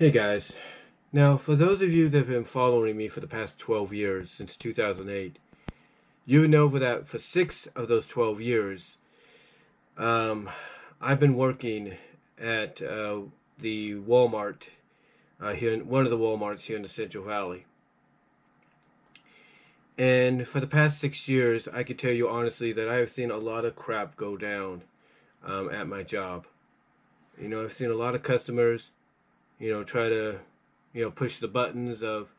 Hey guys. Now, for those of you that have been following me for the past 12 years, since 2008, you know that for six of those 12 years, um, I've been working at uh, the Walmart uh, here, in, one of the WalMarts here in the Central Valley. And for the past six years, I can tell you honestly that I have seen a lot of crap go down um, at my job. You know, I've seen a lot of customers you know, try to, you know, push the buttons of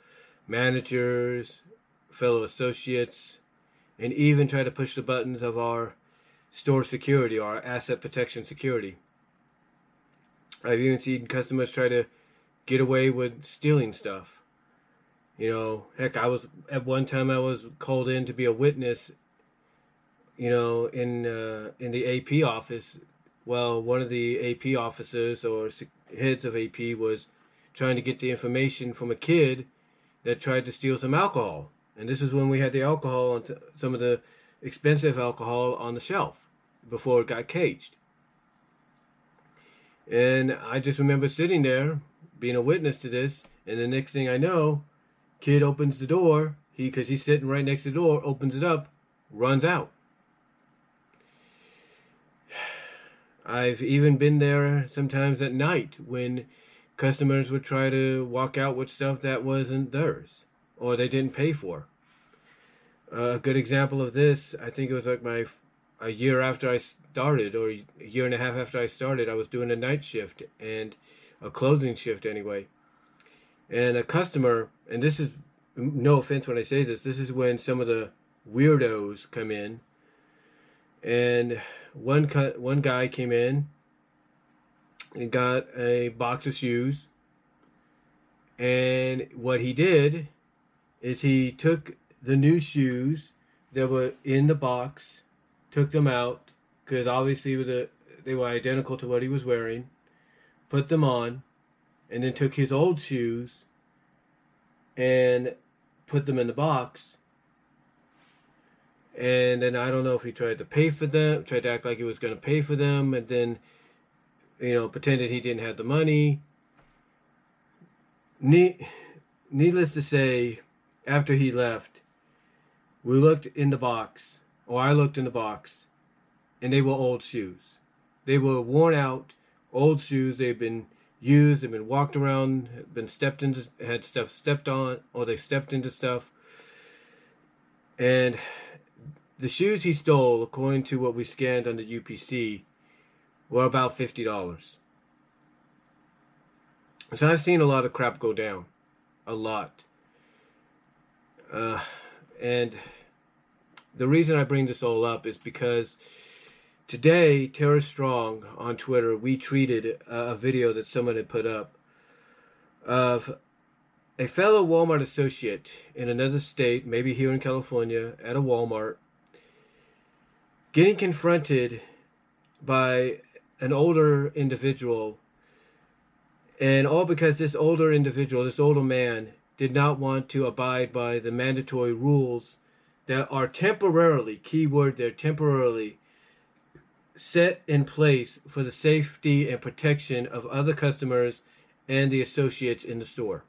managers, fellow associates, and even try to push the buttons of our store security, our asset protection security. I've even seen customers try to get away with stealing stuff. You know, heck, I was at one time I was called in to be a witness. You know, in uh, in the AP office, well, one of the AP officers or heads of AP was trying to get the information from a kid that tried to steal some alcohol. And this is when we had the alcohol and some of the expensive alcohol on the shelf before it got caged. And I just remember sitting there, being a witness to this, and the next thing I know, kid opens the door. He, because he's sitting right next to the door, opens it up, runs out. I've even been there sometimes at night when customers would try to walk out with stuff that wasn't theirs or they didn't pay for. A good example of this, I think it was like my a year after I started, or a year and a half after I started, I was doing a night shift and a closing shift anyway. And a customer, and this is no offense when I say this, this is when some of the weirdos come in and one one guy came in and got a box of shoes. And what he did is he took the new shoes that were in the box, took them out because obviously the, they were identical to what he was wearing, put them on, and then took his old shoes and put them in the box and then I don't know if he tried to pay for them, tried to act like he was going to pay for them, and then, you know, pretended he didn't have the money. Ne- needless to say, after he left, we looked in the box, or I looked in the box, and they were old shoes. They were worn out, old shoes. They've been used, they've been walked around, been stepped into, had stuff stepped on, or they stepped into stuff. And the shoes he stole, according to what we scanned on the UPC, were about $50. So I've seen a lot of crap go down. A lot. Uh, and the reason I bring this all up is because today, Tara Strong on Twitter, we tweeted a video that someone had put up of a fellow Walmart associate in another state, maybe here in California, at a Walmart, getting confronted by an older individual, and all because this older individual, this older man, did not want to abide by the mandatory rules that are temporarily, keyword they're temporarily, set in place for the safety and protection of other customers and the associates in the store.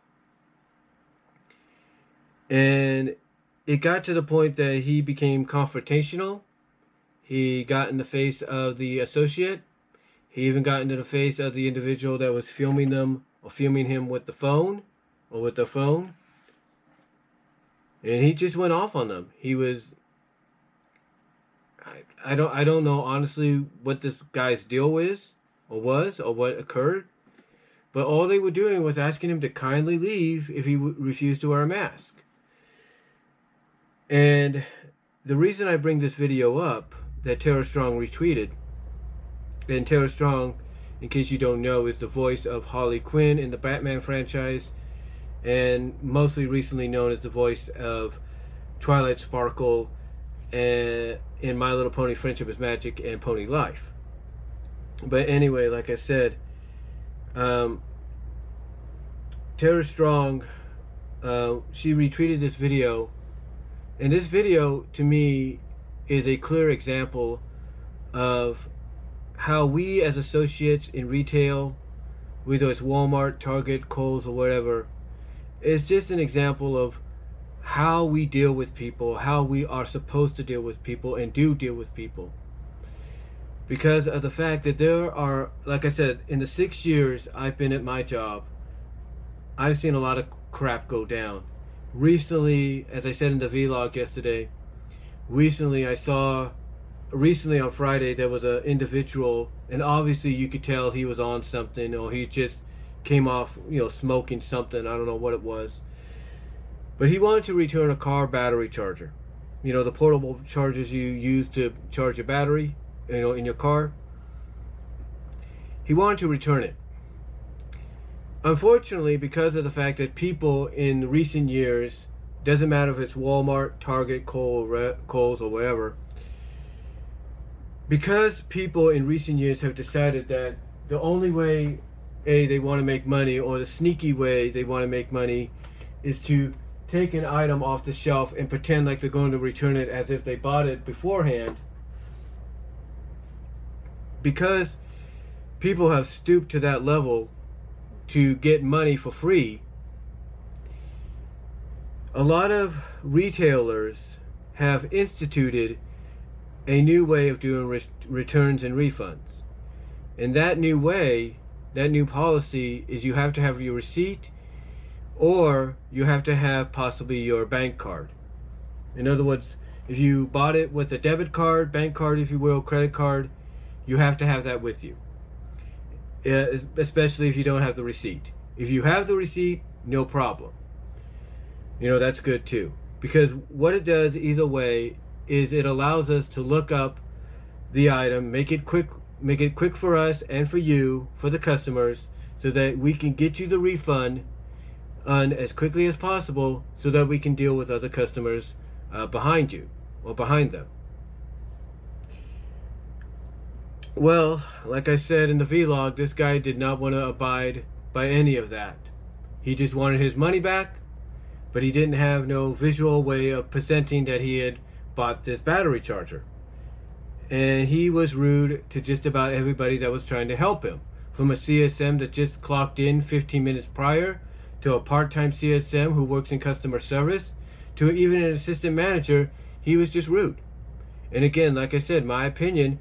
And it got to the point that he became confrontational he got in the face of the associate. He even got into the face of the individual that was filming them or filming him with the phone or with the phone. And he just went off on them. He was I, I don't I don't know honestly what this guy's deal is or was or what occurred. But all they were doing was asking him to kindly leave if he w- refused to wear a mask. And the reason I bring this video up that Tara Strong retweeted. And Tara Strong, in case you don't know, is the voice of Harley Quinn in the Batman franchise, and mostly recently known as the voice of Twilight Sparkle and in My Little Pony Friendship is Magic and Pony Life. But anyway, like I said, um, Tara Strong, uh, she retweeted this video, and this video to me is a clear example of how we as associates in retail whether it's Walmart, Target, Kohl's, or whatever, is just an example of how we deal with people, how we are supposed to deal with people, and do deal with people. Because of the fact that there are, like I said, in the six years I've been at my job, I've seen a lot of crap go down. Recently, as I said in the vlog yesterday, recently I saw, recently on Friday, there was an individual, and obviously you could tell he was on something, or he just came off, you know, smoking something. I don't know what it was. But he wanted to return a car battery charger. You know, the portable chargers you use to charge a battery, you know, in your car. He wanted to return it. Unfortunately, because of the fact that people in recent years, doesn't matter if it's Walmart, Target, Kohl's, or wherever, because people in recent years have decided that the only way a they want to make money or the sneaky way they want to make money is to take an item off the shelf and pretend like they're going to return it as if they bought it beforehand. Because people have stooped to that level to get money for free a lot of retailers have instituted a new way of doing re- returns and refunds and that new way that new policy is you have to have your receipt or you have to have possibly your bank card. In other words, if you bought it with a debit card, bank card, if you will, credit card, you have to have that with you. Uh, especially if you don't have the receipt. If you have the receipt, no problem. You know, that's good too. Because what it does either way is it allows us to look up the item, make it quick make it quick for us and for you, for the customers, so that we can get you the refund on as quickly as possible so that we can deal with other customers uh, behind you or behind them. Well, like I said in the vlog, this guy did not want to abide by any of that. He just wanted his money back, but he didn't have no visual way of presenting that he had bought this battery charger and he was rude to just about everybody that was trying to help him. From a CSM that just clocked in 15 minutes prior, to a part time CSM who works in customer service, to even an assistant manager, he was just rude. And again, like I said, my opinion,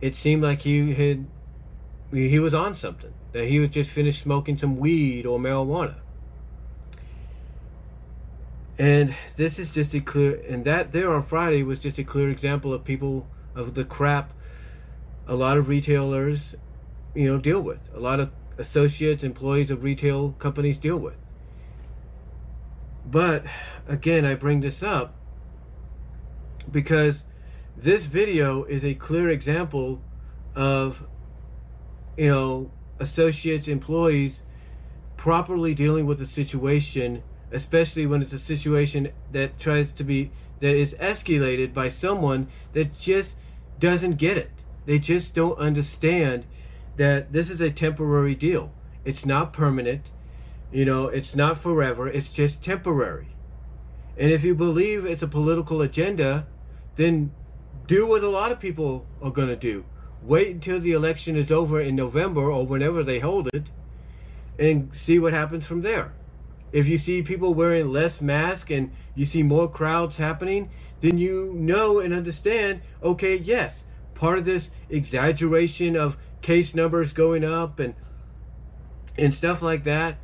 it seemed like he had he was on something. That he was just finished smoking some weed or marijuana. And this is just a clear and that there on Friday was just a clear example of people of the crap a lot of retailers, you know, deal with. A lot of associates, employees of retail companies deal with. But again, I bring this up because this video is a clear example of, you know, associates, employees properly dealing with a situation, especially when it's a situation that tries to be, that is escalated by someone that just doesn't get it. They just don't understand that this is a temporary deal. It's not permanent. You know, it's not forever. It's just temporary. And if you believe it's a political agenda, then do what a lot of people are going to do. Wait until the election is over in November or whenever they hold it and see what happens from there. If you see people wearing less masks and you see more crowds happening, then you know and understand okay, yes, part of this exaggeration of case numbers going up and and stuff like that,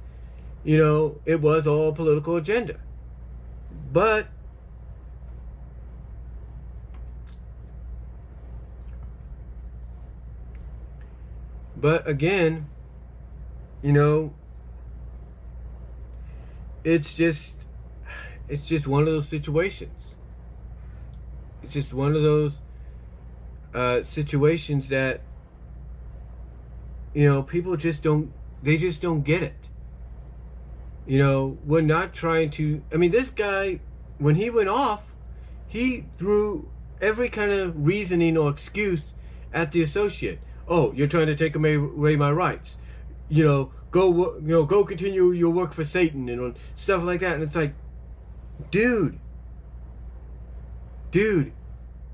you know, it was all political agenda. But but again, you know, it's just it's just one of those situations. It's just one of those uh, situations that you know people just don't they just don't get it. You know, we're not trying to. I mean, this guy when he went off, he threw every kind of reasoning or excuse at the associate. Oh, you're trying to take away my rights. You know, go you know go continue your work for Satan and stuff like that. And it's like, dude, dude,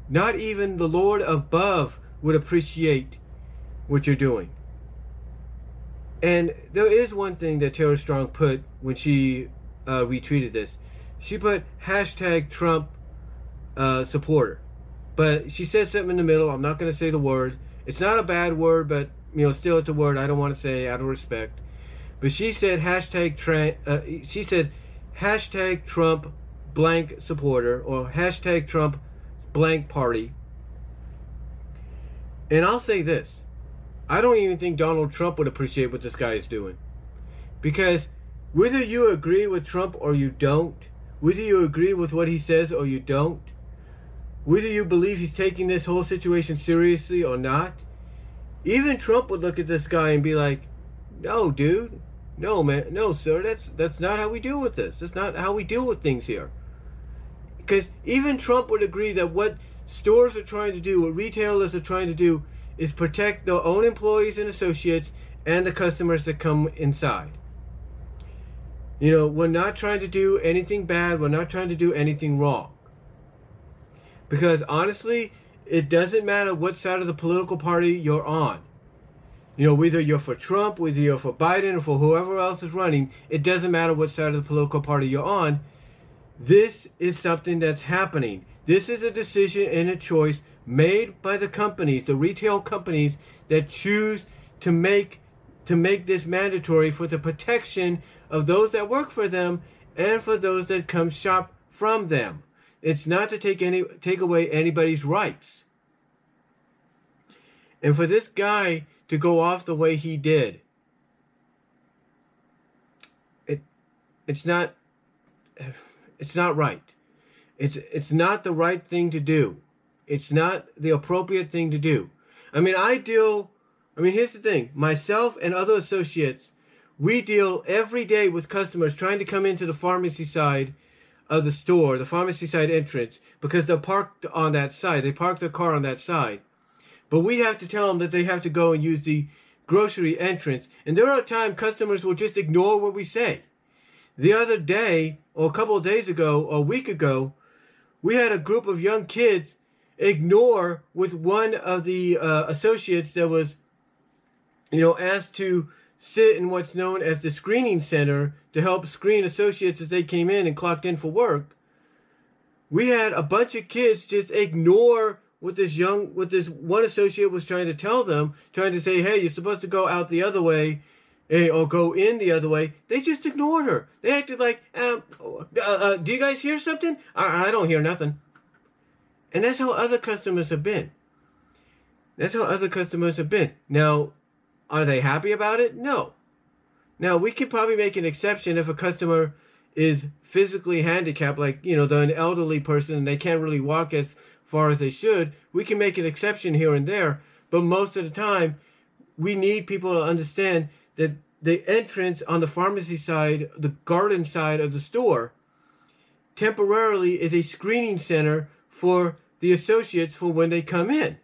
not even the Lord above would appreciate what you're doing. And there is one thing that Tara Strong put when she uh, retweeted this. She put hashtag Trump uh, supporter. But she said something in the middle. I'm not going to say the word. It's not a bad word, but you know, still it's a word I don't want to say out of respect. But she said hashtag tra- uh, she said hashtag Trump blank supporter or hashtag Trump blank party. And I'll say this. I don't even think Donald Trump would appreciate what this guy is doing. Because whether you agree with Trump or you don't, whether you agree with what he says or you don't, whether you believe he's taking this whole situation seriously or not, even Trump would look at this guy and be like, "No, dude. No, man. No, sir. That's that's not how we deal with this. That's not how we deal with things here." Because even Trump would agree that what stores are trying to do, what retailers are trying to do, is protect their own employees and associates and the customers that come inside. You know, we're not trying to do anything bad. We're not trying to do anything wrong. Because honestly, it doesn't matter what side of the political party you're on. You know, whether you're for Trump, whether you're for Biden, or for whoever else is running, it doesn't matter what side of the political party you're on. This is something that's happening. This is a decision and a choice made by the companies, the retail companies that choose to make to make this mandatory for the protection of those that work for them and for those that come shop from them. It's not to take any take away anybody's rights. And for this guy to go off the way he did, it it's not it's not right. It's it's not the right thing to do. It's not the appropriate thing to do. I mean, I deal I mean, here's the thing. Myself and other associates, we deal every day with customers trying to come into the pharmacy side of the store, the pharmacy side entrance, because they're parked on that side. They park their car on that side. But we have to tell them that they have to go and use the grocery entrance. And there are times customers will just ignore what we say. The other day, or a couple of days ago, or a week ago, we had a group of young kids ignore with one of the uh, associates that was, you know, asked to sit in what's known as the screening center to help screen associates as they came in and clocked in for work. We had a bunch of kids just ignore what this young, what this one associate was trying to tell them, trying to say, hey, you're supposed to go out the other way hey, or go in the other way. They just ignored her. They acted like, um, uh, uh, do you guys hear something? I, I don't hear nothing. And that's how other customers have been. That's how other customers have been. Now, are they happy about it? No. Now, we could probably make an exception if a customer is physically handicapped, like, you know, they're an elderly person and they can't really walk as far as they should. We can make an exception here and there. But most of the time, we need people to understand that the entrance on the pharmacy side, the garden side of the store, temporarily is a screening center for the associates for when they come in.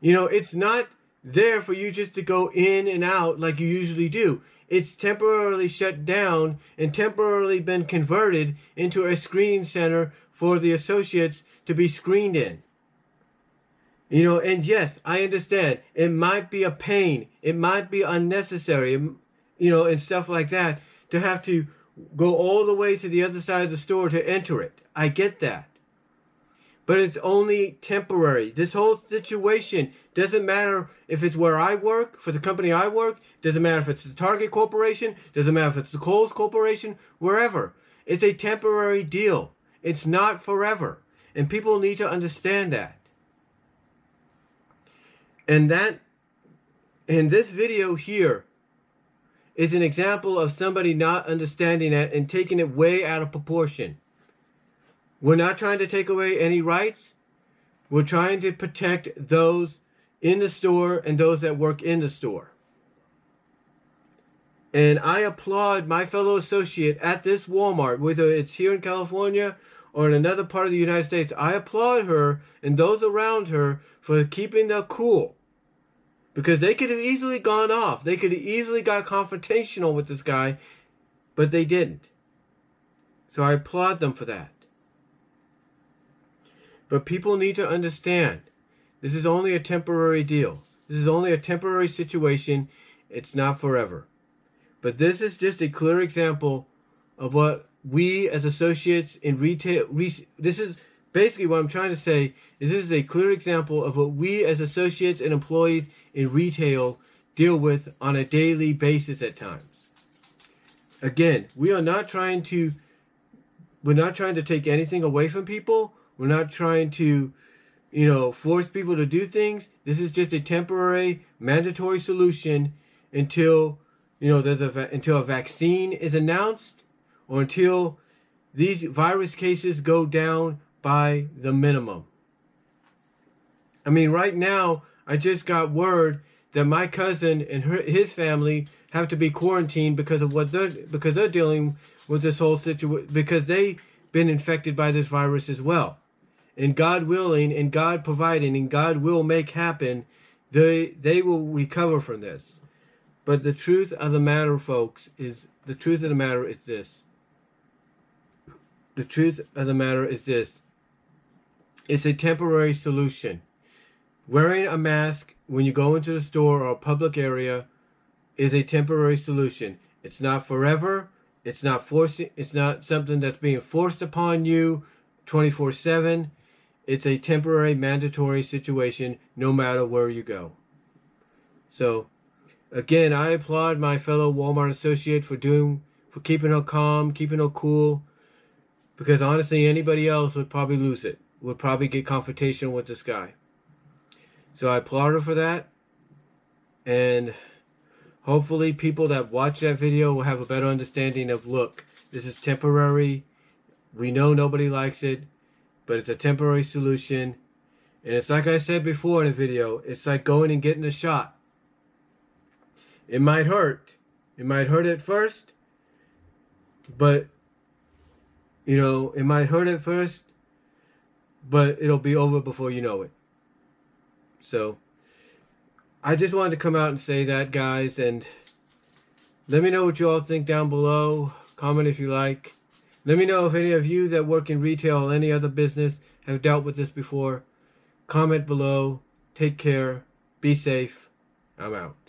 You know, it's not there for you just to go in and out like you usually do. It's temporarily shut down and temporarily been converted into a screening center for the associates to be screened in. You know, and yes, I understand. It might be a pain. It might be unnecessary, you know, and stuff like that to have to go all the way to the other side of the store to enter it. I get that but it's only temporary. This whole situation doesn't matter if it's where I work, for the company I work, doesn't matter if it's the Target Corporation, doesn't matter if it's the Kohl's Corporation, wherever. It's a temporary deal. It's not forever. And people need to understand that. And that, in this video here, is an example of somebody not understanding that and taking it way out of proportion. We're not trying to take away any rights. We're trying to protect those in the store and those that work in the store. And I applaud my fellow associate at this Walmart, whether it's here in California or in another part of the United States. I applaud her and those around her for keeping their cool. Because they could have easily gone off. They could have easily got confrontational with this guy, but they didn't. So I applaud them for that. But people need to understand this is only a temporary deal. This is only a temporary situation. It's not forever. But this is just a clear example of what we as associates in retail, this is basically what I'm trying to say is this is a clear example of what we as associates and employees in retail deal with on a daily basis at times. Again, we are not trying to we're not trying to take anything away from people. We're not trying to you know, force people to do things. This is just a temporary, mandatory solution until you know there's a until a vaccine is announced or until these virus cases go down by the minimum. I mean, right now, I just got word that my cousin and her, his family have to be quarantined because of what they're because they're dealing with this whole situation because they've been infected by this virus as well and God willing and God providing and God will make happen, they they will recover from this. But the truth of the matter, folks, is the truth of the matter is this. The truth of the matter is this. It's a temporary solution. Wearing a mask when you go into the store or a public area is a temporary solution. It's not forever. It's not forcing. It's not something that's being forced upon you 24 7. It's a temporary, mandatory situation no matter where you go. So, again, I applaud my fellow Walmart associate for doing, for keeping her calm, keeping her cool, because honestly, anybody else would probably lose it, would probably get confrontation with this guy. So I applaud her for that, and hopefully, people that watch that video will have a better understanding of look, this is temporary. We know nobody likes it but it's a temporary solution. And it's like I said before in the video, it's like going and getting a shot. It might hurt. It might hurt at first, but you know, it might hurt at first, but it'll be over before you know it. So, I just wanted to come out and say that, guys, and let me know what you all think down below. Comment if you like. Let me know if any of you that work in retail or any other business have dealt with this before. Comment below. Take care. Be safe. I'm out.